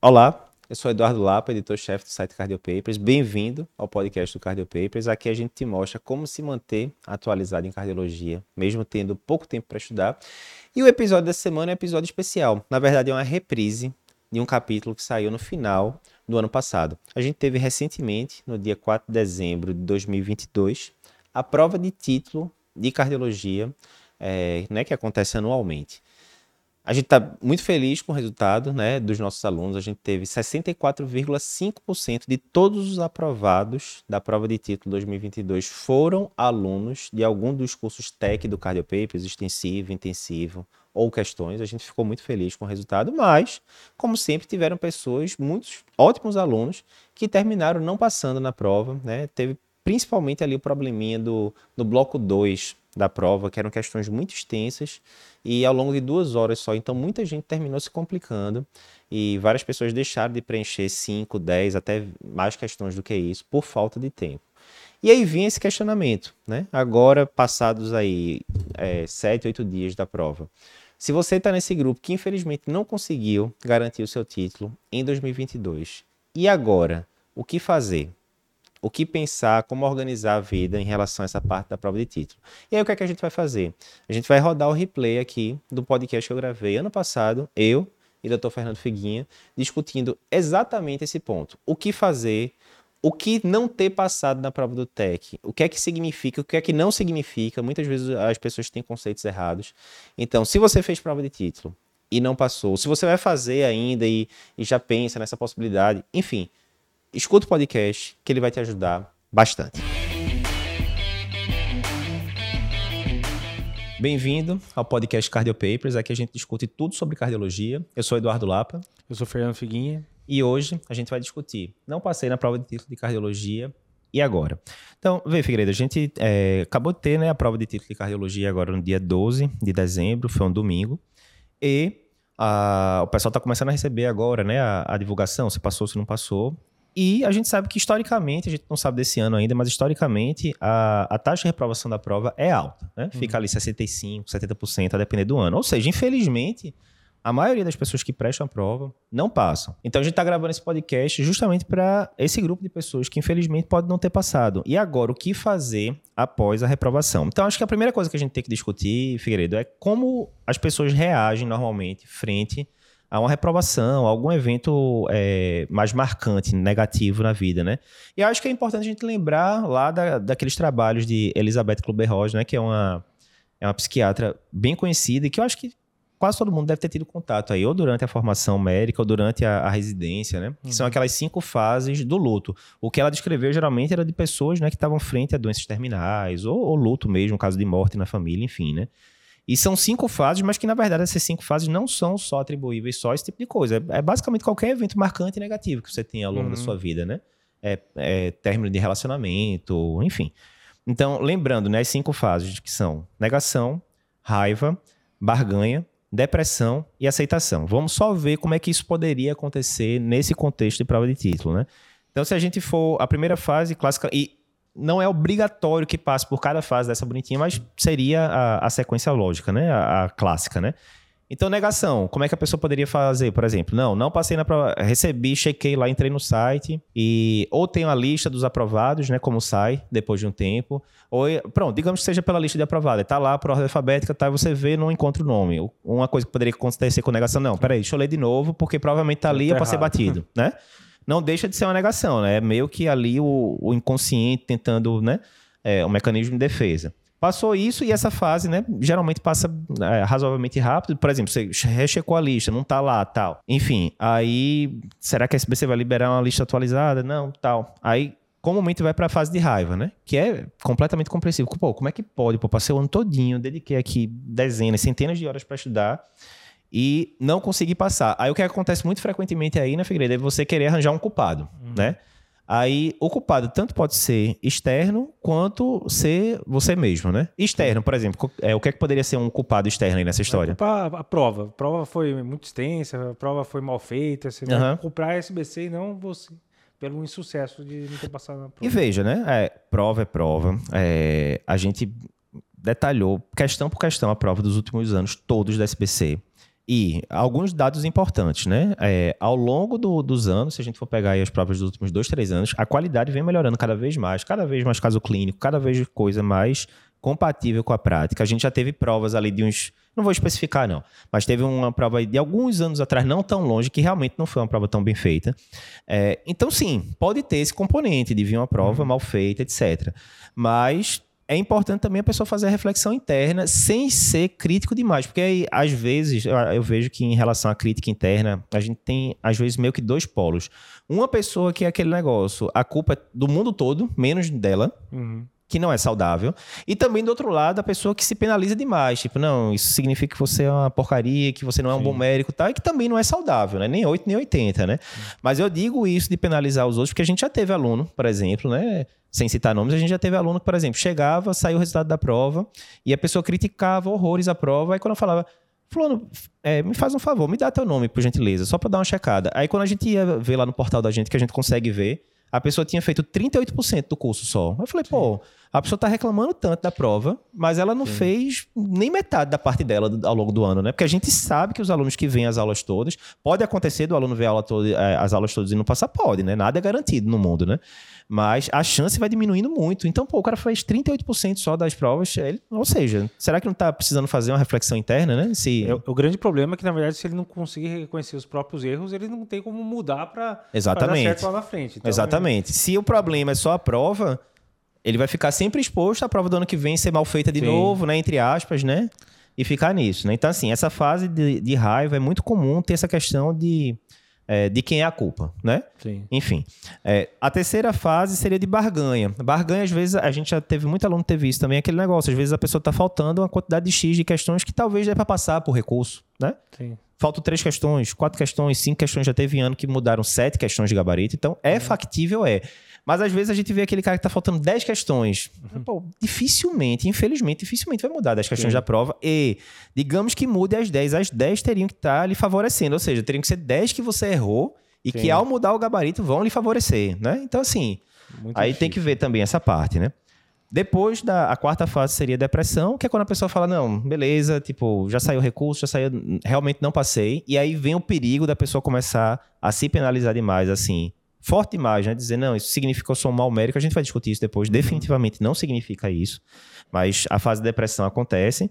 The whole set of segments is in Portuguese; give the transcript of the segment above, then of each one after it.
Olá, eu sou Eduardo Lapa, editor-chefe do site Cardio Papers. Bem-vindo ao podcast do Cardio Papers. Aqui a gente te mostra como se manter atualizado em cardiologia, mesmo tendo pouco tempo para estudar. E o episódio dessa semana é um episódio especial. Na verdade, é uma reprise de um capítulo que saiu no final do ano passado. A gente teve recentemente, no dia 4 de dezembro de 2022, a prova de título de cardiologia, é, né, que acontece anualmente. A gente está muito feliz com o resultado né, dos nossos alunos. A gente teve 64,5% de todos os aprovados da prova de título 2022 foram alunos de algum dos cursos TEC do Cardiopapers, extensivo, intensivo ou questões. A gente ficou muito feliz com o resultado, mas, como sempre, tiveram pessoas, muitos ótimos alunos, que terminaram não passando na prova. Né? Teve principalmente ali o probleminha do, do bloco 2 da prova, que eram questões muito extensas e ao longo de duas horas só. Então muita gente terminou se complicando e várias pessoas deixaram de preencher 5, 10, até mais questões do que isso, por falta de tempo. E aí vinha esse questionamento, né? Agora, passados aí é, 7, 8 dias da prova. Se você está nesse grupo que infelizmente não conseguiu garantir o seu título em 2022, e agora, o que fazer? O que pensar, como organizar a vida em relação a essa parte da prova de título. E aí o que é que a gente vai fazer? A gente vai rodar o replay aqui do podcast que eu gravei ano passado, eu e o Dr. Fernando Figuinha, discutindo exatamente esse ponto. O que fazer, o que não ter passado na prova do TEC, o que é que significa, o que é que não significa. Muitas vezes as pessoas têm conceitos errados. Então, se você fez prova de título e não passou, se você vai fazer ainda e, e já pensa nessa possibilidade, enfim, escuta o podcast, que ele vai te ajudar bastante. Bem-vindo ao podcast Cardio Papers. Aqui a gente discute tudo sobre cardiologia. Eu sou Eduardo Lapa. Eu sou Fernando Figuinha. E hoje a gente vai discutir. Não passei na prova de título de cardiologia. E agora? Então, vê, Figueiredo, a gente é, acabou de ter né, a prova de título de cardiologia agora no dia 12 de dezembro, foi um domingo. E a, o pessoal está começando a receber agora né, a, a divulgação, se passou, se não passou. E a gente sabe que historicamente, a gente não sabe desse ano ainda, mas historicamente a, a taxa de reprovação da prova é alta, né? Fica uhum. ali 65%, 70% a depender do ano. Ou seja, infelizmente, a maioria das pessoas que prestam a prova não passam. Então a gente está gravando esse podcast justamente para esse grupo de pessoas que infelizmente pode não ter passado. E agora, o que fazer após a reprovação? Então acho que a primeira coisa que a gente tem que discutir, Figueiredo, é como as pessoas reagem normalmente frente a uma reprovação, a algum evento é, mais marcante, negativo na vida, né? E acho que é importante a gente lembrar lá da, daqueles trabalhos de Elizabeth Kluber-Ross, né? Que é uma, é uma psiquiatra bem conhecida e que eu acho que quase todo mundo deve ter tido contato aí, ou durante a formação médica, ou durante a, a residência, né? Que são uhum. aquelas cinco fases do luto. O que ela descreveu geralmente era de pessoas né, que estavam frente a doenças terminais, ou, ou luto mesmo, caso de morte na família, enfim, né? E são cinco fases, mas que na verdade essas cinco fases não são só atribuíveis só a esse tipo de coisa. É, é basicamente qualquer evento marcante e negativo que você tem ao longo uhum. da sua vida, né? É, é, término de relacionamento, enfim. Então, lembrando, né, as cinco fases que são negação, raiva, barganha, depressão e aceitação. Vamos só ver como é que isso poderia acontecer nesse contexto de prova de título, né? Então, se a gente for a primeira fase clássica e não é obrigatório que passe por cada fase dessa bonitinha, mas seria a, a sequência lógica, né? A, a, clássica, né? Então, negação. Como é que a pessoa poderia fazer, por exemplo? Não, não passei na prova. Recebi, chequei lá, entrei no site e ou tem a lista dos aprovados, né? Como sai depois de um tempo. Ou, pronto, digamos que seja pela lista de aprovados. Tá lá, por ordem alfabética, tá, você vê, não encontra o nome. Uma coisa que poderia acontecer com negação, não, peraí, deixa eu ler de novo, porque provavelmente tá ali, é pra ser batido, né? não deixa de ser uma negação, né? É meio que ali o, o inconsciente tentando, né? É, um mecanismo de defesa. Passou isso e essa fase, né? Geralmente passa é, razoavelmente rápido. Por exemplo, você rechecou a lista, não tá lá, tal. Enfim, aí será que a SBC vai liberar uma lista atualizada? Não, tal. Aí comumente vai para a fase de raiva, né? Que é completamente compreensível. Pô, como é que pode? Pô, passei o ano todinho, dediquei aqui dezenas, centenas de horas para estudar e não conseguir passar. Aí o que acontece muito frequentemente aí, né, Figueiredo, é você querer arranjar um culpado, uhum. né? Aí o culpado tanto pode ser externo quanto ser você mesmo, né? Externo, por exemplo, é, o que é que poderia ser um culpado externo aí nessa história? A, a prova. A prova foi muito extensa, a prova foi mal feita, você uhum. vai culpar a SBC e não você pelo insucesso de não ter passado na prova. E veja, né? É, prova é prova. É, a gente detalhou questão por questão a prova dos últimos anos, todos da SBC. E alguns dados importantes, né? É, ao longo do, dos anos, se a gente for pegar as provas dos últimos dois, três anos, a qualidade vem melhorando cada vez mais, cada vez mais caso clínico, cada vez coisa mais compatível com a prática. A gente já teve provas ali de uns. Não vou especificar, não, mas teve uma prova de alguns anos atrás, não tão longe, que realmente não foi uma prova tão bem feita. É, então, sim, pode ter esse componente de vir uma prova uhum. mal feita, etc. Mas é importante também a pessoa fazer a reflexão interna sem ser crítico demais, porque aí, às vezes eu vejo que em relação à crítica interna, a gente tem às vezes meio que dois polos. Uma pessoa que é aquele negócio, a culpa é do mundo todo, menos dela. Uhum que não é saudável. E também, do outro lado, a pessoa que se penaliza demais. Tipo, não, isso significa que você é uma porcaria, que você não é um Sim. bom médico tal, e que também não é saudável, né? Nem 8, nem 80, né? Sim. Mas eu digo isso de penalizar os outros, porque a gente já teve aluno, por exemplo, né? Sem citar nomes, a gente já teve aluno que, por exemplo, chegava, saiu o resultado da prova, e a pessoa criticava horrores a prova, aí quando eu falava. Fulano, é, me faz um favor, me dá teu nome, por gentileza, só para dar uma checada. Aí quando a gente ia ver lá no portal da gente, que a gente consegue ver, a pessoa tinha feito 38% do curso só. Eu falei, Sim. pô, a pessoa está reclamando tanto da prova, mas ela não Sim. fez nem metade da parte dela ao longo do ano, né? Porque a gente sabe que os alunos que vêm às aulas todas, pode acontecer do aluno ver aula toda, é, as aulas todas e não passar, pode, né? Nada é garantido no mundo, né? Mas a chance vai diminuindo muito. Então, pô, o cara fez 38% só das provas. Ele, ou seja, será que não está precisando fazer uma reflexão interna, né? Se... É, o grande problema é que, na verdade, se ele não conseguir reconhecer os próprios erros, ele não tem como mudar para dar certo lá na frente. Então, Exatamente. É... Se o problema é só a prova, ele vai ficar sempre exposto à prova do ano que vem ser mal feita de Sim. novo, né? Entre aspas, né? E ficar nisso, né? Então, assim, essa fase de, de raiva é muito comum ter essa questão de é, de quem é a culpa, né? Sim. Enfim. É, a terceira fase seria de barganha. Barganha, às vezes, a gente já teve muito aluno ter visto também aquele negócio. Às vezes a pessoa está faltando uma quantidade de X de questões que talvez dê para passar por recurso, né? Sim. Faltam três questões, quatro questões, cinco questões. Já teve ano que mudaram sete questões de gabarito. Então, é uhum. factível, é. Mas às vezes a gente vê aquele cara que tá faltando 10 questões. Uhum. Pô, dificilmente, infelizmente, dificilmente vai mudar 10 questões Sim. da prova. E digamos que mude as 10. As 10 teriam que estar tá lhe favorecendo. Ou seja, teriam que ser 10 que você errou e Sim. que ao mudar o gabarito vão lhe favorecer, né? Então, assim, Muito aí difícil. tem que ver também essa parte, né? Depois da a quarta fase seria depressão, que é quando a pessoa fala: não, beleza, tipo, já saiu o recurso, já saiu, realmente não passei. E aí vem o perigo da pessoa começar a se penalizar demais, assim forte imagem, né? dizer, não, isso significa que eu sou um mau médico, a gente vai discutir isso depois, uhum. definitivamente não significa isso, mas a fase de depressão acontece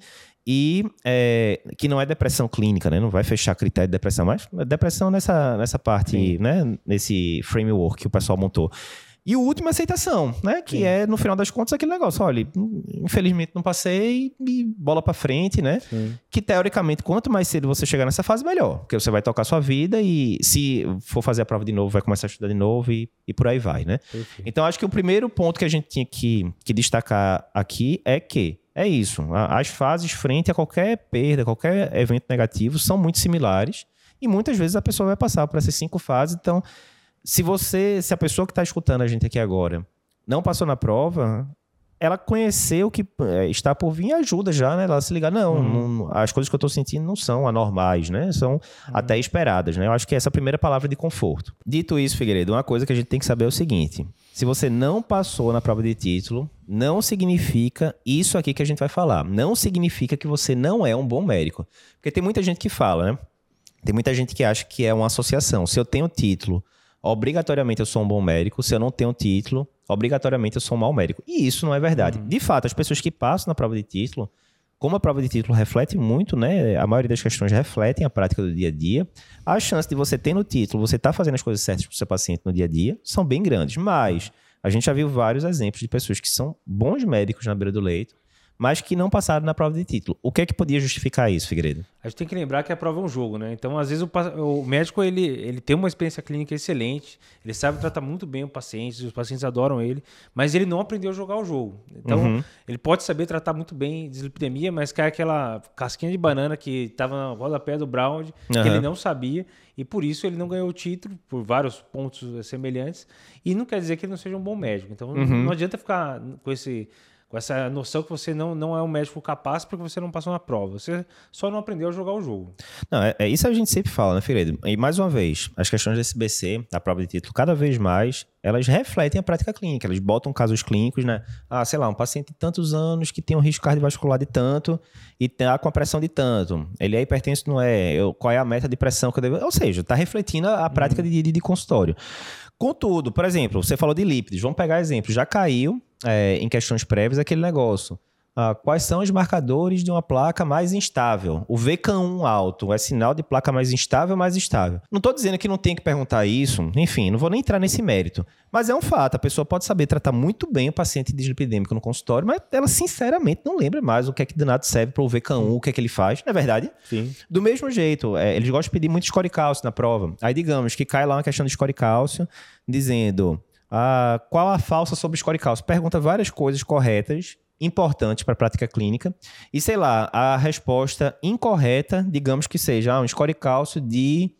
e é, que não é depressão clínica, né? Não vai fechar critério de depressão, mas depressão nessa, nessa parte, Sim. né? Nesse framework que o pessoal montou. E o último é aceitação, né? Que Sim. é, no final das contas, aquele negócio. Olha, infelizmente não passei e bola para frente, né? Sim. Que teoricamente, quanto mais cedo você chegar nessa fase, melhor. Porque você vai tocar sua vida e se for fazer a prova de novo, vai começar a estudar de novo e, e por aí vai, né? Então, acho que o primeiro ponto que a gente tinha que, que destacar aqui é que é isso. As fases frente a qualquer perda, qualquer evento negativo são muito similares. E muitas vezes a pessoa vai passar por essas cinco fases. Então, se você, se a pessoa que está escutando a gente aqui agora não passou na prova, ela conhecer o que é, está por vir ajuda já, né? Ela se ligar, não, uhum. não as coisas que eu estou sentindo não são anormais, né? São uhum. até esperadas, né? Eu acho que essa é a primeira palavra de conforto. Dito isso, Figueiredo, uma coisa que a gente tem que saber é o seguinte: se você não passou na prova de título, não significa isso aqui que a gente vai falar. Não significa que você não é um bom médico. Porque tem muita gente que fala, né? Tem muita gente que acha que é uma associação. Se eu tenho título obrigatoriamente eu sou um bom médico. Se eu não tenho título, obrigatoriamente eu sou um mau médico. E isso não é verdade. Uhum. De fato, as pessoas que passam na prova de título, como a prova de título reflete muito, né? A maioria das questões refletem a prática do dia a dia. A chance de você ter no título, você estar tá fazendo as coisas certas para o seu paciente no dia a dia, são bem grandes. Mas a gente já viu vários exemplos de pessoas que são bons médicos na beira do leito, mas que não passaram na prova de título. O que é que podia justificar isso, Figueiredo? A gente tem que lembrar que a prova é um jogo, né? Então, às vezes, o, o, médico ele, ele tem uma experiência clínica excelente, ele sabe tratar muito bem o paciente, os pacientes adoram ele, mas ele não aprendeu a jogar o jogo. Então, uhum. ele pode saber tratar muito bem dislipidemia, mas cai aquela casquinha de banana que estava no rodapé do Brown, uhum. que ele não sabia, e por isso ele não ganhou o título, por vários pontos semelhantes, e não quer dizer que ele não seja um bom médico. Então, uhum. não adianta ficar com esse com essa noção que você não, não é um médico capaz porque você não passou na prova. Você só não aprendeu a jogar o jogo. Não, é, é isso a gente sempre fala, né, Figueiredo? E mais uma vez, as questões da SBC, da prova de título, cada vez mais, elas refletem a prática clínica. Eles botam casos clínicos, né? Ah, sei lá, um paciente de tantos anos que tem um risco cardiovascular de tanto e tá com a pressão de tanto. Ele é hipertenso, não é? Eu, qual é a meta de pressão que eu devo... Ou seja, está refletindo a prática uhum. de, de, de consultório. Contudo, por exemplo, você falou de lípidos. Vamos pegar exemplo. Já caiu é, em questões prévias aquele negócio. Ah, quais são os marcadores de uma placa mais instável? O VK1 alto é sinal de placa mais instável mais estável? Não estou dizendo que não tem que perguntar isso, enfim, não vou nem entrar nesse mérito. Mas é um fato, a pessoa pode saber tratar muito bem o paciente dislipidêmico no consultório, mas ela sinceramente não lembra mais o que é que danado serve para o VK1, o que é que ele faz, não é verdade? Sim. Do mesmo jeito, é, eles gostam de pedir muito score cálcio na prova. Aí digamos que cai lá uma questão de score cálcio, dizendo ah, qual a falsa sobre score cálcio? Pergunta várias coisas corretas importantes para a prática clínica. E, sei lá, a resposta incorreta, digamos que seja ah, um score cálcio de,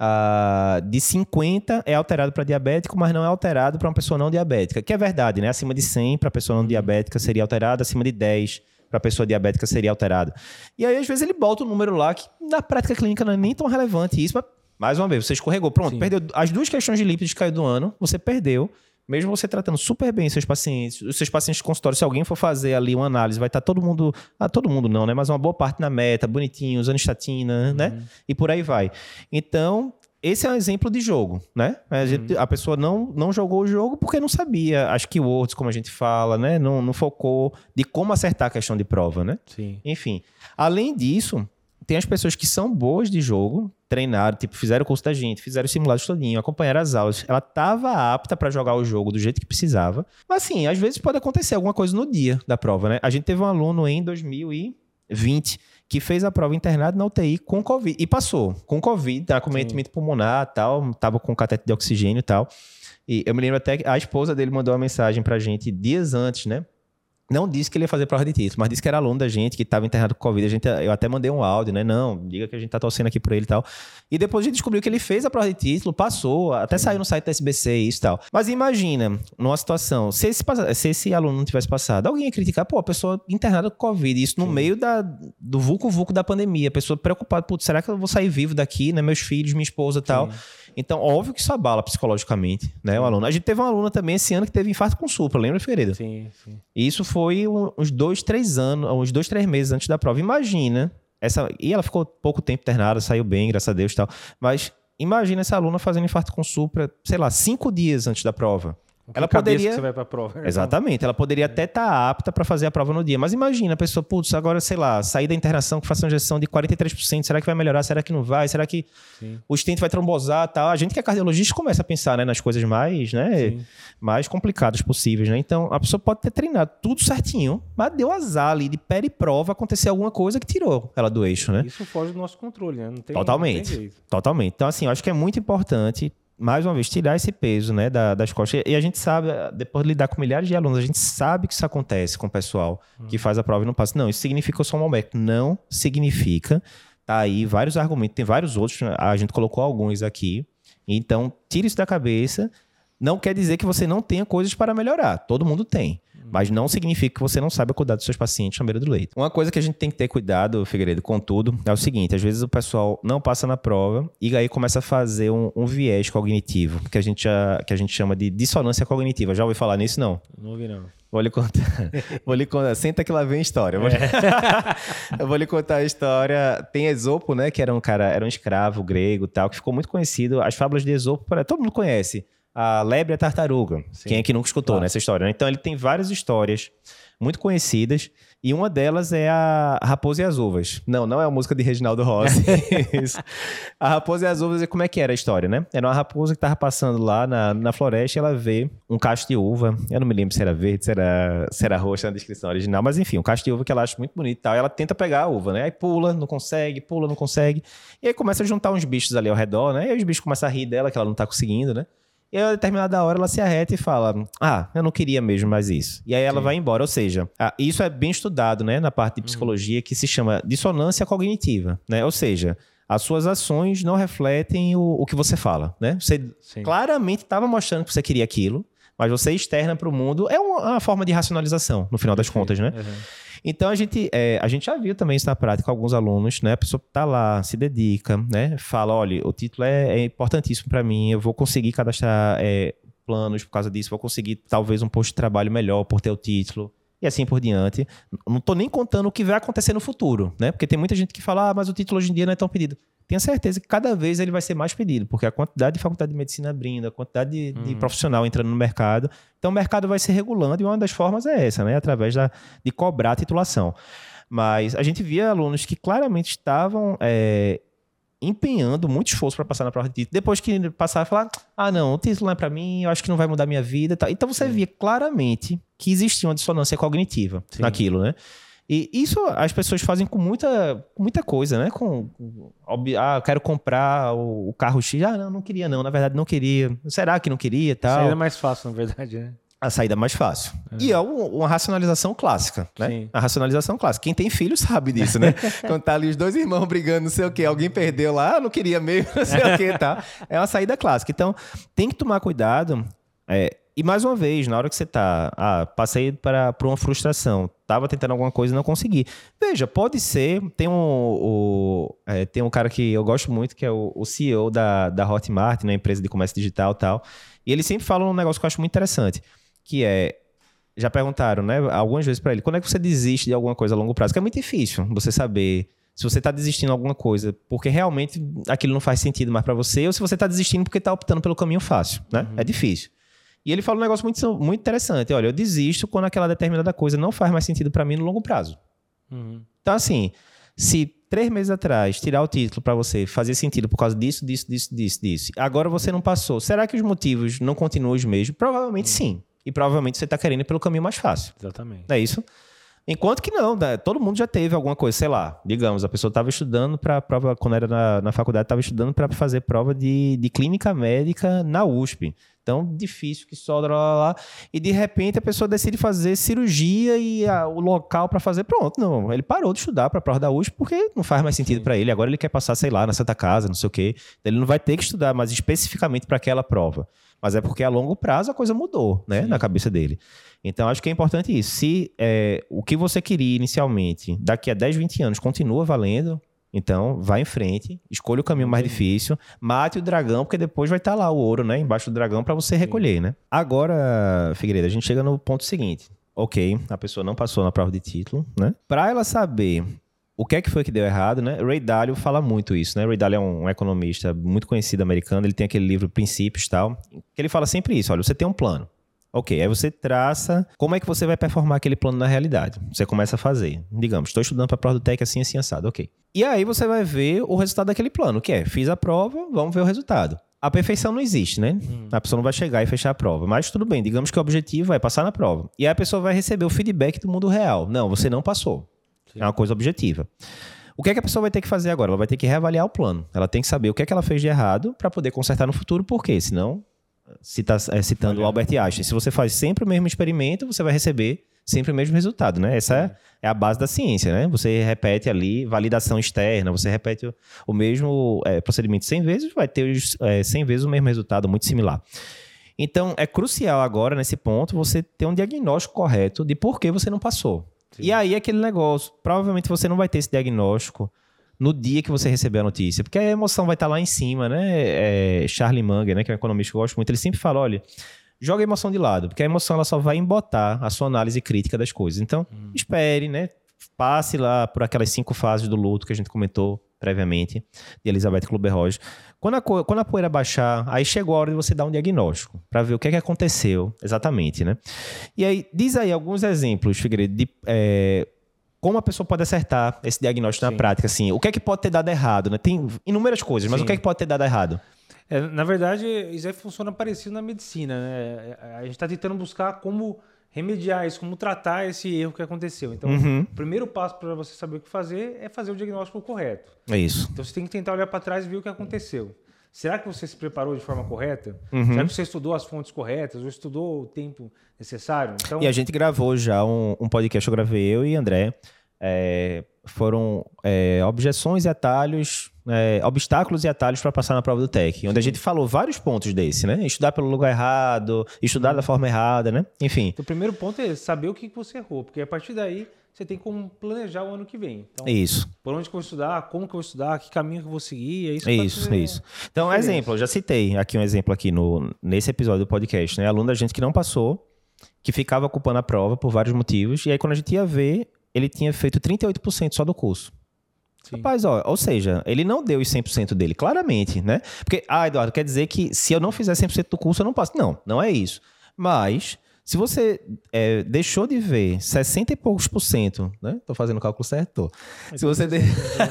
uh, de 50 é alterado para diabético, mas não é alterado para uma pessoa não diabética. Que é verdade, né? Acima de 100 para a pessoa não diabética seria alterado, acima de 10 para a pessoa diabética seria alterado. E aí, às vezes, ele bota um número lá que na prática clínica não é nem tão relevante isso, mas, mais uma vez, você escorregou. Pronto, Sim. perdeu as duas questões de lípidos que caiu do ano, você perdeu mesmo você tratando super bem seus pacientes, os seus pacientes de consultório, se alguém for fazer ali uma análise, vai estar tá todo mundo, ah, todo mundo não, né? Mas uma boa parte na meta, bonitinho, usando estatina, né? uhum. né? E por aí vai. Então, esse é um exemplo de jogo, né? A, gente, uhum. a, pessoa não, não jogou o jogo porque não sabia as keywords, como a gente fala, né? Não, não focou de como acertar a questão de prova, né? Sim. Enfim, além disso, tem as pessoas que são boas de jogo, treinaram, tipo, fizeram o curso da gente, fizeram o simulado todinho, acompanharam as aulas. Ela estava apta para jogar o jogo do jeito que precisava. Mas assim, às vezes pode acontecer alguma coisa no dia da prova, né? A gente teve um aluno em 2020 que fez a prova internado na UTI com Covid. E passou, com Covid, tá com cometimento pulmonar tal, tava com catete de oxigênio e tal. E eu me lembro até que a esposa dele mandou uma mensagem pra gente dias antes, né? Não disse que ele ia fazer prova de título, mas disse que era aluno da gente, que estava internado com Covid. A gente, eu até mandei um áudio, né? Não, diga que a gente tá torcendo aqui por ele e tal. E depois a gente descobriu que ele fez a prova de título, passou, até saiu no site da SBC e isso e tal. Mas imagina, numa situação, se esse, se esse aluno não tivesse passado, alguém ia criticar, pô, a pessoa internada com Covid, isso no Sim. meio da, do vulco-vulco da pandemia, a pessoa preocupada, putz, será que eu vou sair vivo daqui, né? Meus filhos, minha esposa e tal. Então, óbvio que isso abala psicologicamente, né, o aluno. A gente teve uma aluna também esse ano que teve infarto com supra, lembra, Figueiredo? Sim, sim. E isso foi uns dois, três anos, uns dois, três meses antes da prova. Imagina, essa... E ela ficou pouco tempo internada, saiu bem, graças a Deus e tal. Mas imagina essa aluna fazendo infarto com supra, sei lá, cinco dias antes da prova ela poderia. Que você vai para a prova. Exatamente. Ela poderia até estar tá apta para fazer a prova no dia. Mas imagina a pessoa, putz, agora, sei lá, sair da internação que faça uma injeção de 43%. Será que vai melhorar? Será que não vai? Será que Sim. o stent vai trombosar tal? A gente que é cardiologista começa a pensar né, nas coisas mais, né, mais complicadas possíveis. Né? Então, a pessoa pode ter treinado tudo certinho, mas deu azar ali de prova acontecer alguma coisa que tirou ela do eixo, né? Isso foge do nosso controle, né? Não tem, Totalmente. Totalmente. Então, assim, eu acho que é muito importante mais uma vez, tirar esse peso né, da, das costas. E a gente sabe, depois de lidar com milhares de alunos, a gente sabe que isso acontece com o pessoal uhum. que faz a prova e não passa. Não, isso significa só um momento. Não significa. Tá aí vários argumentos, tem vários outros, a gente colocou alguns aqui. Então, tire isso da cabeça. Não quer dizer que você não tenha coisas para melhorar. Todo mundo tem. Mas não significa que você não saiba cuidar dos seus pacientes na beira do leito. Uma coisa que a gente tem que ter cuidado, Figueiredo, contudo, é o seguinte: às vezes o pessoal não passa na prova e aí começa a fazer um, um viés cognitivo, que a, gente que a gente chama de dissonância cognitiva. Já ouviu falar nisso? Não? Não ouvi, não. Vou lhe contar. vou lhe contar. Senta que lá vem a história. Eu vou, é. eu vou lhe contar a história. Tem Esopo, né? Que era um cara, era um escravo grego tal, que ficou muito conhecido. As fábulas de Esopo, todo mundo conhece a lebre e a tartaruga. Sim. Quem é que nunca escutou claro. nessa história? Né? Então ele tem várias histórias muito conhecidas e uma delas é a Raposa e as Uvas. Não, não é a música de Reginaldo Rossi. a Raposa e as Uvas, como é que era a história, né? Era uma raposa que estava passando lá na, na floresta e ela vê um cacho de uva. Eu não me lembro se era verde, se era, se era roxa na descrição original, mas enfim, um cacho de uva que ela acha muito bonito e tal. E ela tenta pegar a uva, né? Aí pula, não consegue, pula, não consegue. E aí começa a juntar uns bichos ali ao redor, né? E aí os bichos começam a rir dela, que ela não tá conseguindo, né? E aí, a determinada hora, ela se arreta e fala: Ah, eu não queria mesmo mais isso. E aí ela Sim. vai embora. Ou seja, isso é bem estudado, né, na parte de uhum. psicologia, que se chama dissonância cognitiva, né? Ou seja, as suas ações não refletem o, o que você fala, né? Você Sim. claramente estava mostrando que você queria aquilo, mas você externa para o mundo. É uma, uma, forma de racionalização, no final das contas, né? Uhum. Então a gente, é, a gente já viu também isso na prática alguns alunos, né? A pessoa tá lá, se dedica, né? Fala, olha, o título é, é importantíssimo para mim, eu vou conseguir cadastrar é, planos por causa disso, vou conseguir talvez um posto de trabalho melhor por ter o título e assim por diante. Não estou nem contando o que vai acontecer no futuro, né? Porque tem muita gente que fala, ah, mas o título hoje em dia não é tão pedido. Tenha certeza que cada vez ele vai ser mais pedido, porque a quantidade de faculdade de medicina abrindo, a quantidade de, uhum. de profissional entrando no mercado. Então o mercado vai se regulando e uma das formas é essa, né? Através da, de cobrar a titulação. Mas a gente via alunos que claramente estavam é, empenhando muito esforço para passar na prova de título. Depois que passar, falar: ah, não, o título não é para mim, eu acho que não vai mudar minha vida. Então você Sim. via claramente que existia uma dissonância cognitiva Sim. naquilo, né? E isso as pessoas fazem com muita, muita coisa, né? Com, ah, eu quero comprar o, carro X. Ah, não, não queria não. Na verdade, não queria. Será que não queria tal? Isso é mais fácil, na verdade, né? a saída mais fácil. É. E é uma racionalização clássica, né? Sim. A racionalização clássica. Quem tem filho sabe disso, né? Quando tá ali os dois irmãos brigando, não sei o quê, alguém perdeu lá, ah, não queria mesmo, não sei o quê, tá? É uma saída clássica. Então, tem que tomar cuidado. É, e mais uma vez, na hora que você tá, ah, passei para por uma frustração, tava tentando alguma coisa e não consegui. Veja, pode ser, tem um, o, é, tem um cara que eu gosto muito, que é o, o CEO da, da Hotmart, né, empresa de comércio digital e tal, e ele sempre fala um negócio que eu acho muito interessante que é já perguntaram, né, algumas vezes para ele, quando é que você desiste de alguma coisa a longo prazo? Que é muito difícil você saber se você está desistindo de alguma coisa porque realmente aquilo não faz sentido mais para você ou se você está desistindo porque está optando pelo caminho fácil, né? Uhum. É difícil. E ele fala um negócio muito, muito interessante. Olha, eu desisto quando aquela determinada coisa não faz mais sentido para mim no longo prazo. Uhum. Então, assim, se três meses atrás tirar o título para você fazia sentido por causa disso, disso, disso, disso, disso, agora você não passou, será que os motivos não continuam os mesmos? Provavelmente uhum. sim. E provavelmente você está querendo ir pelo caminho mais fácil. Exatamente. É isso? Enquanto que não, né? todo mundo já teve alguma coisa, sei lá, digamos, a pessoa estava estudando para prova, quando era na, na faculdade, estava estudando para fazer prova de, de clínica médica na USP. Então, difícil que só lá, lá, lá, e de repente a pessoa decide fazer cirurgia e a, o local para fazer, pronto, não, ele parou de estudar para a prova da USP porque não faz mais sentido para ele, agora ele quer passar, sei lá, na Santa Casa, não sei o quê. Ele não vai ter que estudar mais especificamente para aquela prova. Mas é porque a longo prazo a coisa mudou, né, Sim. na cabeça dele. Então, acho que é importante isso. Se é, o que você queria inicialmente, daqui a 10, 20 anos, continua valendo, então vá em frente, escolha o caminho mais difícil, mate o dragão, porque depois vai estar tá lá o ouro, né, embaixo do dragão para você recolher, Sim. né? Agora, Figueiredo, a gente chega no ponto seguinte. Ok, a pessoa não passou na prova de título, né? Para ela saber o que é que foi que deu errado, né? Ray Dalio fala muito isso, né? Ray Dalio é um, economista muito conhecido americano, ele tem aquele livro Princípios e tal, que ele fala sempre isso, olha, você tem um plano. Ok, aí você traça como é que você vai performar aquele plano na realidade. Você começa a fazer. Digamos, estou estudando para a prova do TEC assim, assim, assado. Ok. E aí você vai ver o resultado daquele plano, que é, fiz a prova, vamos ver o resultado. A perfeição não existe, né? Hum. A pessoa não vai chegar e fechar a prova. Mas tudo bem, digamos que o objetivo é passar na prova. E aí a pessoa vai receber o feedback do mundo real. Não, você não passou. Sim. É uma coisa objetiva. O que é que a pessoa vai ter que fazer agora? Ela vai ter que reavaliar o plano. Ela tem que saber o que é que ela fez de errado para poder consertar no futuro, por quê? Senão, cita, é, citando o Albert Einstein, se você faz sempre o mesmo experimento, você vai receber sempre o mesmo resultado, né? Essa é, é a base da ciência, né? Você repete ali validação externa, você repete o, o mesmo é, procedimento 100 vezes, vai ter é, 100 vezes o mesmo resultado, muito similar. Então, é crucial agora, nesse ponto, você ter um diagnóstico correto de por que você não passou. Sim. E aí, aquele negócio, provavelmente você não vai ter esse diagnóstico no dia que você receber a notícia, porque a emoção vai estar lá em cima, né? É, Charlie Munger, né, que é um economista que eu gosto muito, ele sempre fala, olha, joga a emoção de lado, porque a emoção ela só vai embotar a sua análise crítica das coisas. Então, hum. espere, né? Passe lá por aquelas cinco fases do luto que a gente comentou previamente, de Elizabeth Kluber-Roger. Quando a, quando a poeira baixar, aí chegou a hora de você dar um diagnóstico, para ver o que é que aconteceu exatamente, né? E aí, diz aí alguns exemplos, Figueiredo, de é, como a pessoa pode acertar esse diagnóstico Sim. na prática, assim. O que é que pode ter dado errado, né? Tem inúmeras coisas, mas Sim. o que é que pode ter dado errado? É, na verdade, isso aí funciona parecido na medicina, né? A gente está tentando buscar como remediar isso, como tratar esse erro que aconteceu. Então, uhum. o primeiro passo para você saber o que fazer é fazer o diagnóstico correto. É isso. Então, você tem que tentar olhar para trás e ver o que aconteceu. Será que você se preparou de forma correta? Uhum. Será que você estudou as fontes corretas? Ou estudou o tempo necessário? Então... E a gente gravou já um, um podcast, eu gravei eu e André, é, foram é, objeções e atalhos, é, obstáculos e atalhos para passar na prova do TEC, onde a gente falou vários pontos desse, né? Estudar pelo lugar errado, estudar da forma errada, né? Enfim. O primeiro ponto é saber o que você errou, porque a partir daí você tem como planejar o ano que vem. Então, isso. Por onde que eu vou estudar, como que eu vou estudar, que caminho que eu vou seguir, é isso. Isso, isso. Então, um exemplo, eu já citei aqui um exemplo aqui no, nesse episódio do podcast, né? Aluno da gente que não passou, que ficava ocupando a prova por vários motivos, e aí quando a gente ia ver, ele tinha feito 38% só do curso. Sim. Rapaz, ó, ou seja, ele não deu os 100% dele, claramente, né? Porque, ah, Eduardo, quer dizer que se eu não fizer 100% do curso, eu não passo. Não, não é isso. Mas, se você é, deixou de ver 60 e poucos por cento, né? Tô fazendo o cálculo certo? Tô. Se você, de...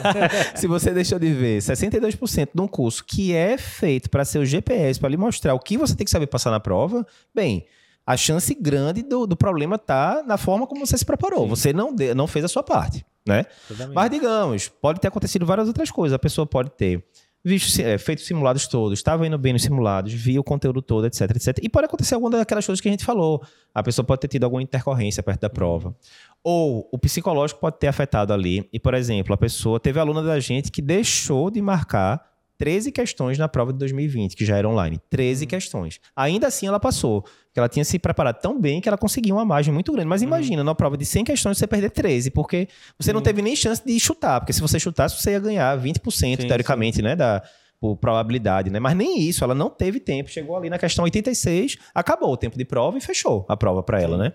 se você deixou de ver 62% de um curso que é feito para ser o GPS, para lhe mostrar o que você tem que saber passar na prova, bem, a chance grande do, do problema tá na forma como você se preparou. Sim. Você não, de, não fez a sua parte, né? Mas digamos, pode ter acontecido várias outras coisas. A pessoa pode ter visto, é, feito simulados todos, estava indo bem nos simulados, viu o conteúdo todo, etc, etc. E pode acontecer alguma daquelas coisas que a gente falou. A pessoa pode ter tido alguma intercorrência perto da prova. Ou o psicológico pode ter afetado ali. E, por exemplo, a pessoa teve aluna da gente que deixou de marcar 13 questões na prova de 2020, que já era online. 13 uhum. questões. Ainda assim, ela passou. Porque ela tinha se preparado tão bem que ela conseguiu uma margem muito grande. Mas uhum. imagina, numa prova de 100 questões, você perder 13, porque você uhum. não teve nem chance de chutar. Porque se você chutasse, você ia ganhar 20%, sim, teoricamente, sim. né? Da, por probabilidade, né? Mas nem isso, ela não teve tempo. Chegou ali na questão 86, acabou o tempo de prova e fechou a prova para ela, né?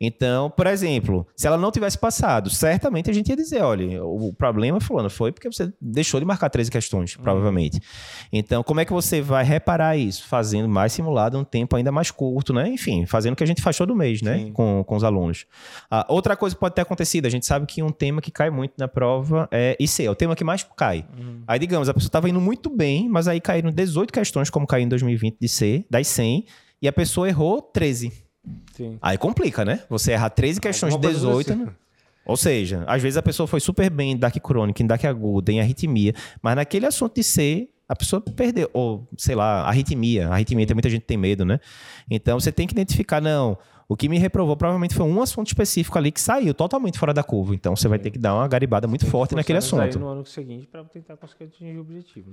Então, por exemplo, se ela não tivesse passado, certamente a gente ia dizer, olha, o problema, fulano, foi porque você deixou de marcar 13 questões, uhum. provavelmente. Então, como é que você vai reparar isso? Fazendo mais simulado um tempo ainda mais curto, né? Enfim, fazendo o que a gente faz todo mês, né? Com, com os alunos. Ah, outra coisa que pode ter acontecido, a gente sabe que um tema que cai muito na prova é IC, é o tema que mais cai. Uhum. Aí, digamos, a pessoa estava indo muito bem, mas aí caíram 18 questões, como caiu em 2020 de C, das 100, e a pessoa errou 13. Sim. Aí complica, né? Você erra 13 questões de 18. Né? Ou seja, às vezes a pessoa foi super bem em DAC crônica, em DAC aguda, em arritmia, mas naquele assunto de C, a pessoa perdeu, ou sei lá, arritmia. Arritmia, tem muita gente que tem medo, né? Então você tem que identificar, não, o que me reprovou provavelmente foi um assunto específico ali que saiu totalmente fora da curva. Então você vai ter que dar uma garibada muito forte naquele assunto. No ano seguinte para tentar conseguir atingir o objetivo.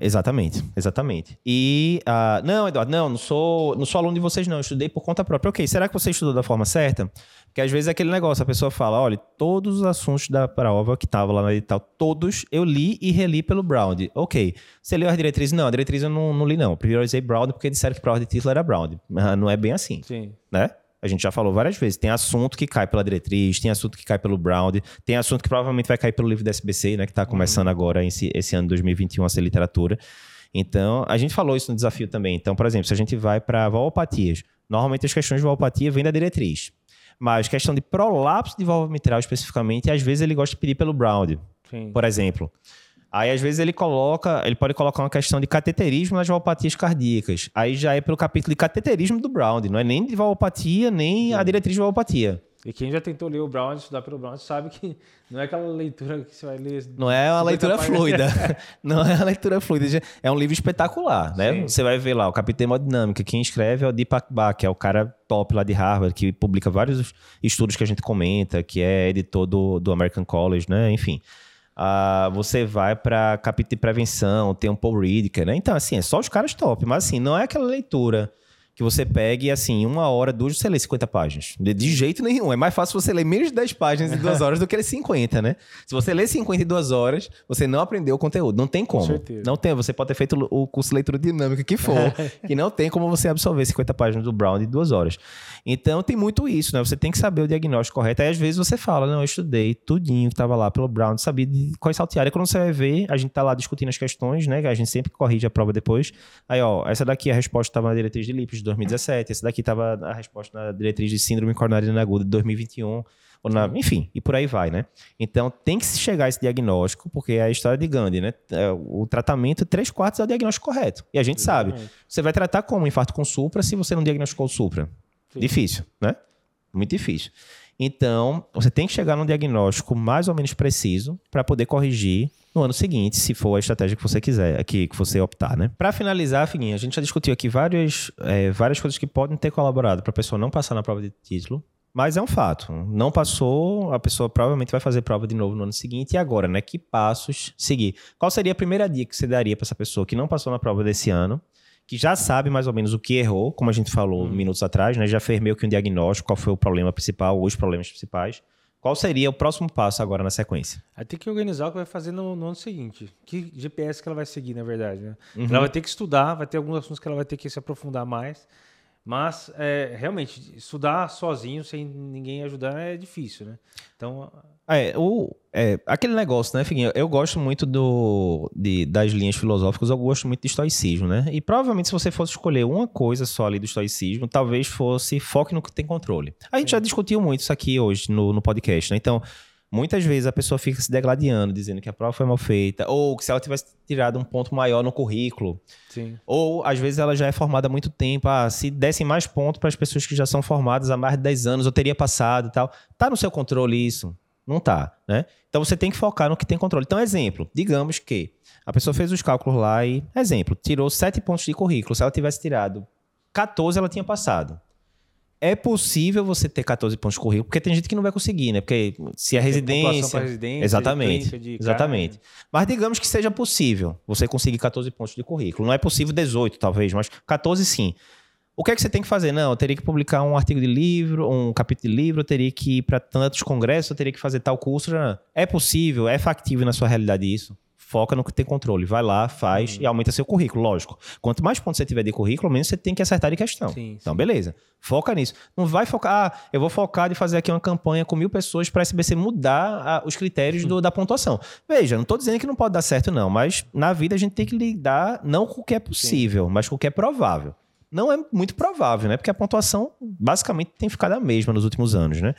Exatamente, exatamente. E uh, não, Eduardo, não, não sou, não sou aluno de vocês não. Eu estudei por conta própria. Ok, será que você estudou da forma certa? Porque às vezes é aquele negócio, a pessoa fala, olha, todos os assuntos da prova que estavam lá no edital, todos eu li e reli pelo Brown. Ok. Você leu as diretrizes? Não, a diretriz eu não, não li não. Priorizei Brown porque disseram que prova de título era Brown. Não é bem assim. Sim. Né? A gente já falou várias vezes. Tem assunto que cai pela diretriz, tem assunto que cai pelo Brown, tem assunto que provavelmente vai cair pelo livro da SBC, né? Que está começando uhum. agora esse, esse ano 2021 a ser literatura. Então, a gente falou isso no desafio também. Então, por exemplo, se a gente vai para valopatias, normalmente as questões de valopatia vêm da diretriz. Mas questão de prolapso de válvula mitral especificamente, às vezes ele gosta de pedir pelo Brown. Por exemplo. Aí, às vezes, ele coloca, ele pode colocar uma questão de cateterismo nas valopatias cardíacas. Aí já é pelo capítulo de cateterismo do Brown, não é nem de valopatia, nem Sim. a diretriz de valopatia. E quem já tentou ler o Brown, estudar pelo Brown, sabe que não é aquela leitura que você vai ler. Não é uma leitura fluida. não é uma leitura fluida. É um livro espetacular, né? Sim. Você vai ver lá, o capítulo de hemodinâmica. Quem escreve é o Deepak Bach, que é o cara top lá de Harvard, que publica vários estudos que a gente comenta, que é editor do, do American College, né? Enfim. Uh, você vai para capítulo de prevenção, tem um Paul Ridker, né? Então, assim, é só os caras top. Mas, assim, não é aquela leitura que você pegue, assim, uma hora, duas, você lê 50 páginas. De, de, jeito nenhum. É mais fácil você ler menos de 10 páginas em duas horas do que ler 50, né? Se você lê 50 em duas horas, você não aprendeu o conteúdo. Não tem como. Com certeza. Não tem. Você pode ter feito o curso de leitura dinâmica que for, que não tem como você absorver 50 páginas do Brown em duas horas. Então, tem muito isso, né? Você tem que saber o diagnóstico correto. Aí, às vezes, você fala, não, eu estudei tudinho que estava lá pelo Brown, sabia de quais saltear. E quando você vai ver, a gente tá lá discutindo as questões, né? A gente sempre corrige a prova depois. Aí, ó, essa daqui a resposta estava na diretriz de Lips de 2017, essa daqui estava a resposta na diretriz de síndrome coronariana aguda de 2021. Ou na, enfim, e por aí vai, né? Então tem que chegar a esse diagnóstico, porque é a história de Gandhi, né? É, o tratamento, três quartos é o diagnóstico correto. E a gente Exatamente. sabe. Você vai tratar como infarto com supra se você não diagnosticou o supra? Difícil, né? Muito difícil. Então, você tem que chegar num diagnóstico mais ou menos preciso para poder corrigir no ano seguinte, se for a estratégia que você quiser, que, que você optar, né? Para finalizar, Figuinho, a gente já discutiu aqui várias, é, várias coisas que podem ter colaborado para a pessoa não passar na prova de título. Mas é um fato. Não passou, a pessoa provavelmente vai fazer prova de novo no ano seguinte. E agora, né? Que passos seguir? Qual seria a primeira dica que você daria para essa pessoa que não passou na prova desse ano, que já sabe mais ou menos o que errou, como a gente falou hum. minutos atrás, né? Já fez meio que um diagnóstico, qual foi o problema principal, ou os problemas principais. Qual seria o próximo passo agora na sequência? Aí tem que organizar o que vai fazer no, no ano seguinte. Que GPS que ela vai seguir, na verdade, né? Uhum. Ela vai ter que estudar, vai ter alguns assuntos que ela vai ter que se aprofundar mais. Mas, é, realmente, estudar sozinho, sem ninguém ajudar, é difícil, né? Então. É, o, é, aquele negócio, né, Figuinho? Eu gosto muito do, de, das linhas filosóficas, eu gosto muito de estoicismo, né? E provavelmente, se você fosse escolher uma coisa só ali do estoicismo, talvez fosse foque no que tem controle. A gente Sim. já discutiu muito isso aqui hoje no, no podcast, né? Então. Muitas vezes a pessoa fica se degladiando, dizendo que a prova foi mal feita, ou que se ela tivesse tirado um ponto maior no currículo. Sim. Ou às vezes ela já é formada há muito tempo. Ah, se dessem mais pontos para as pessoas que já são formadas há mais de 10 anos, eu teria passado e tal. Tá no seu controle isso? Não tá, né? Então você tem que focar no que tem controle. Então, exemplo, digamos que a pessoa fez os cálculos lá e, exemplo, tirou 7 pontos de currículo. Se ela tivesse tirado 14, ela tinha passado é possível você ter 14 pontos de currículo, porque tem gente que não vai conseguir, né? Porque se a residência. residência exatamente. De exatamente. Mas digamos que seja possível você conseguir 14 pontos de currículo. Não é possível 18, talvez, mas 14 sim. O que é que você tem que fazer? Não, eu teria que publicar um artigo de livro, um capítulo de livro, eu teria que ir para tantos congressos, eu teria que fazer tal curso. É possível, é factível na sua realidade isso? Foca no que tem controle. Vai lá, faz uhum. e aumenta seu currículo, lógico. Quanto mais pontos você tiver de currículo, menos você tem que acertar de questão. Sim, então, sim. beleza. Foca nisso. Não vai focar, ah, eu vou focar de fazer aqui uma campanha com mil pessoas para a SBC mudar ah, os critérios do, da pontuação. Veja, não estou dizendo que não pode dar certo, não, mas na vida a gente tem que lidar não com o que é possível, sim. mas com o que é provável. Não é muito provável, né? Porque a pontuação basicamente tem ficado a mesma nos últimos anos, né?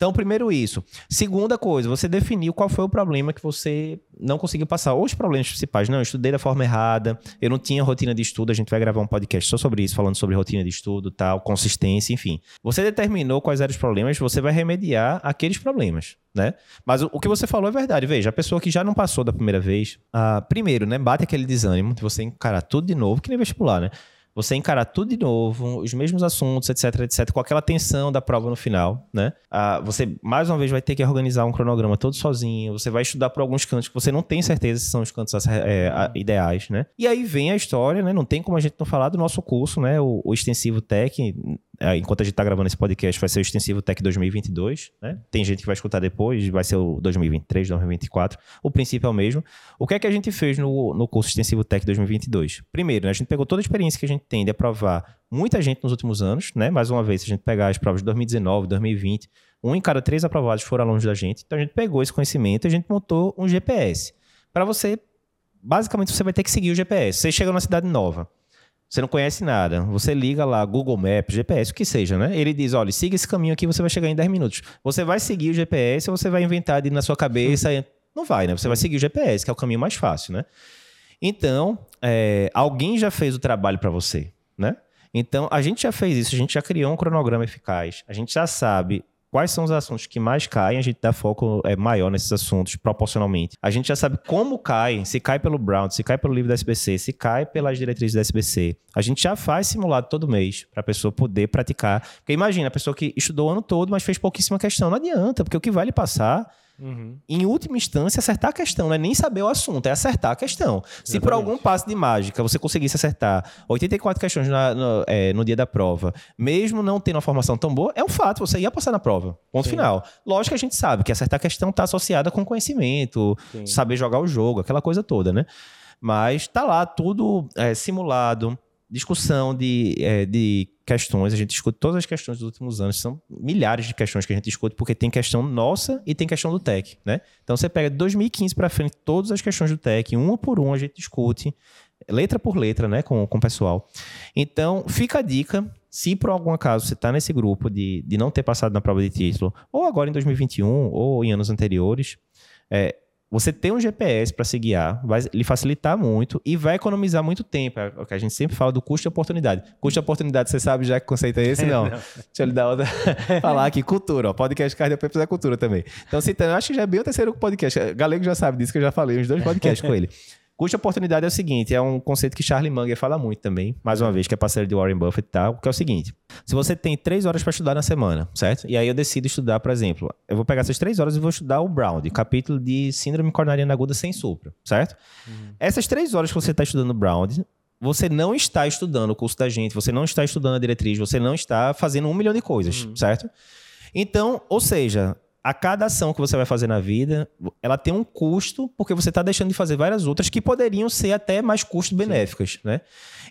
Então, primeiro isso. Segunda coisa, você definiu qual foi o problema que você não conseguiu passar. Ou os problemas principais. Não, eu estudei da forma errada, eu não tinha rotina de estudo. A gente vai gravar um podcast só sobre isso, falando sobre rotina de estudo, tal, consistência, enfim. Você determinou quais eram os problemas, você vai remediar aqueles problemas, né? Mas o, o que você falou é verdade. Veja, a pessoa que já não passou da primeira vez, ah, primeiro, né, bate aquele desânimo de você encarar tudo de novo, que nem vestibular, né? Você encarar tudo de novo, os mesmos assuntos, etc, etc, com aquela tensão da prova no final, né? Ah, você, mais uma vez, vai ter que organizar um cronograma todo sozinho, você vai estudar por alguns cantos que você não tem certeza se são os cantos é, ideais, né? E aí vem a história, né? Não tem como a gente não falar do nosso curso, né? O, o Extensivo Tech, enquanto a gente está gravando esse podcast, vai ser o Extensivo Tech 2022, né? Tem gente que vai escutar depois, vai ser o 2023, 2024. O princípio é o mesmo. O que é que a gente fez no, no curso Extensivo Tech 2022? Primeiro, né, a gente pegou toda a experiência que a gente tem de aprovar muita gente nos últimos anos, né? Mais uma vez, se a gente pegar as provas de 2019, 2020, um em cada três aprovados foram alunos da gente. Então a gente pegou esse conhecimento e a gente montou um GPS. Para você, basicamente, você vai ter que seguir o GPS. Você chega numa cidade nova você não conhece nada. Você liga lá, Google Maps, GPS, o que seja, né? Ele diz: olha, siga esse caminho aqui, você vai chegar em 10 minutos. Você vai seguir o GPS ou você vai inventar de na sua cabeça? Não vai, né? Você vai seguir o GPS, que é o caminho mais fácil, né? Então, é, alguém já fez o trabalho para você, né? Então, a gente já fez isso, a gente já criou um cronograma eficaz, a gente já sabe quais são os assuntos que mais caem, a gente dá foco é, maior nesses assuntos proporcionalmente. A gente já sabe como cai, se cai pelo Brown, se cai pelo livro da SBC, se cai pelas diretrizes da SBC. A gente já faz simulado todo mês para a pessoa poder praticar. Porque imagina, a pessoa que estudou o ano todo, mas fez pouquíssima questão. Não adianta, porque o que vai lhe passar Uhum. Em última instância, acertar a questão, não é nem saber o assunto, é acertar a questão. Exatamente. Se por algum passo de mágica você conseguisse acertar 84 questões na, no, é, no, dia da prova, mesmo não tendo uma formação tão boa, é um fato, você ia passar na prova. Ponto Sim. final. Lógico que a gente sabe que acertar a questão está associada com conhecimento, Sim. saber jogar o jogo, aquela coisa toda, né? Mas tá lá tudo é, simulado discussão de, é, de questões, a gente discute todas as questões dos últimos anos, são milhares de questões que a gente discute, porque tem questão nossa e tem questão do TEC, né? Então você pega de 2015 para frente todas as questões do TEC, uma por uma a gente discute, letra por letra, né, com, com o pessoal. Então, fica a dica, se por algum acaso você está nesse grupo de, de não ter passado na prova de título, ou agora em 2021, ou em anos anteriores, é, você ter um GPS para se guiar vai lhe facilitar muito e vai economizar muito tempo. É o que a gente sempre fala do custo de oportunidade. Custo de oportunidade, você sabe já que conceito é esse? Não. não. Deixa eu lhe dar outra. falar aqui, cultura. Ó, podcast Cardio Papers é cultura também. Então, citando, acho que já é bem o terceiro podcast. Galego já sabe disso, que eu já falei, uns dois podcasts com ele. Custo-oportunidade é o seguinte, é um conceito que Charlie Munger fala muito também, mais uma vez, que é parceiro de Warren Buffett e tal, que é o seguinte, se você tem três horas para estudar na semana, certo? E aí eu decido estudar, por exemplo, eu vou pegar essas três horas e vou estudar o Brown, capítulo de síndrome coronariana aguda sem sopro, certo? Uhum. Essas três horas que você está estudando o Brown, você não está estudando o curso da gente, você não está estudando a diretriz, você não está fazendo um milhão de coisas, uhum. certo? Então, ou seja, a cada ação que você vai fazer na vida, ela tem um custo, porque você está deixando de fazer várias outras que poderiam ser até mais custo-benéficas, né?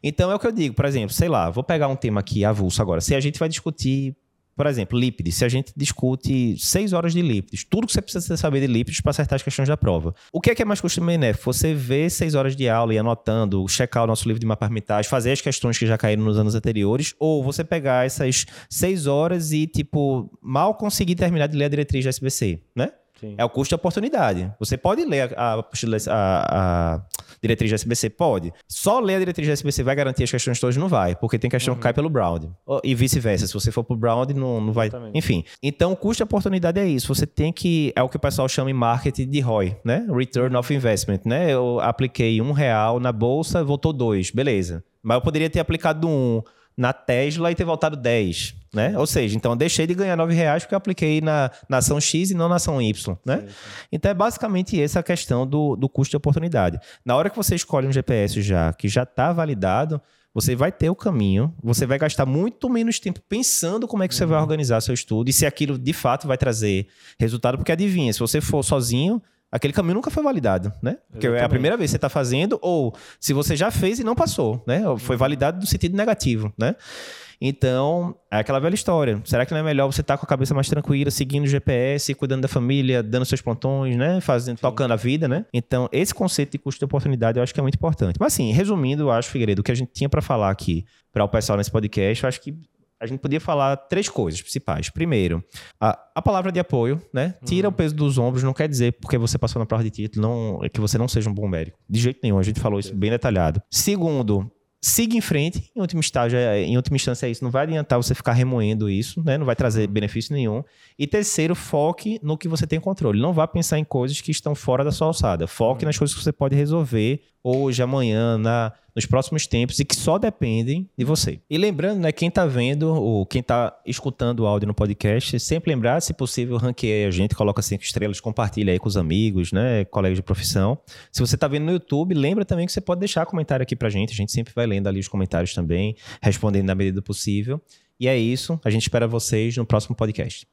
Então é o que eu digo, por exemplo, sei lá, vou pegar um tema aqui avulso agora. Se a gente vai discutir por exemplo, lípides. Se a gente discute seis horas de lípides, tudo que você precisa saber de lípides para acertar as questões da prova. O que é que é mais custo benéfico? Você ver seis horas de aula e anotando, checar o nosso livro de maparmitagem, fazer as questões que já caíram nos anos anteriores, ou você pegar essas seis horas e, tipo, mal conseguir terminar de ler a diretriz da SBC, né? Sim. É o custo de oportunidade. Você pode ler a, a, a, diretriz da SBC? Pode. Só ler a diretriz da SBC vai garantir as questões todas? Não vai, porque tem questão uhum. que cai pelo Brown. E vice-versa. Se você for pro Brown, não, não vai. Enfim. Então, o custo de oportunidade é isso. Você tem que. É o que o pessoal chama em marketing de ROI, né? Return of Investment, né? Eu apliquei um real na bolsa, voltou dois. Beleza. Mas eu poderia ter aplicado um na Tesla e ter voltado 10, né? Ou seja, então eu deixei de ganhar 9 reais porque eu apliquei na, na ação X e não na ação Y, né? Sim, sim. Então é basicamente essa a questão do, do custo de oportunidade. Na hora que você escolhe um GPS já que já está validado, você vai ter o caminho, você vai gastar muito menos tempo pensando como é que você vai uhum. organizar seu estudo e se aquilo de fato vai trazer resultado, porque adivinha, se você for sozinho, aquele caminho nunca foi validado, né? Porque Exatamente. é a primeira vez que você está fazendo, ou se você já fez e não passou, né? Foi validado no sentido negativo, né? Então, é aquela velha história. Será que não é melhor você estar tá com a cabeça mais tranquila, seguindo o GPS, cuidando da família, dando seus plantões, né? Fazendo, tocando a vida, né? Então, esse conceito de custo de oportunidade eu acho que é muito importante. Mas assim, resumindo, eu acho, Figueiredo, o que a gente tinha para falar aqui para o pessoal nesse podcast, eu acho que a gente podia falar três coisas principais. Primeiro, a, a palavra de apoio, né? Tira uhum. o peso dos ombros, não quer dizer porque você passou na prova de título não, que você não seja um bom médico. De jeito nenhum, a gente falou isso bem detalhado. Segundo, siga em frente. Em última, estágio, é, em última instância, é isso. Não vai adiantar você ficar remoendo isso, né? Não vai trazer uhum. benefício nenhum. E terceiro, foque no que você tem controle. Não vá pensar em coisas que estão fora da sua alçada. Foque uhum. nas coisas que você pode resolver hoje, amanhã, na, nos próximos tempos e que só dependem de você. E lembrando, né, quem está vendo ou quem está escutando o áudio no podcast, sempre lembrar, se possível, ranqueia a gente, coloca cinco estrelas, compartilha aí com os amigos, né, colegas de profissão. Se você está vendo no YouTube, lembra também que você pode deixar comentário aqui pra gente, a gente sempre vai lendo ali os comentários também, respondendo na medida do possível. E é isso, a gente espera vocês no próximo podcast.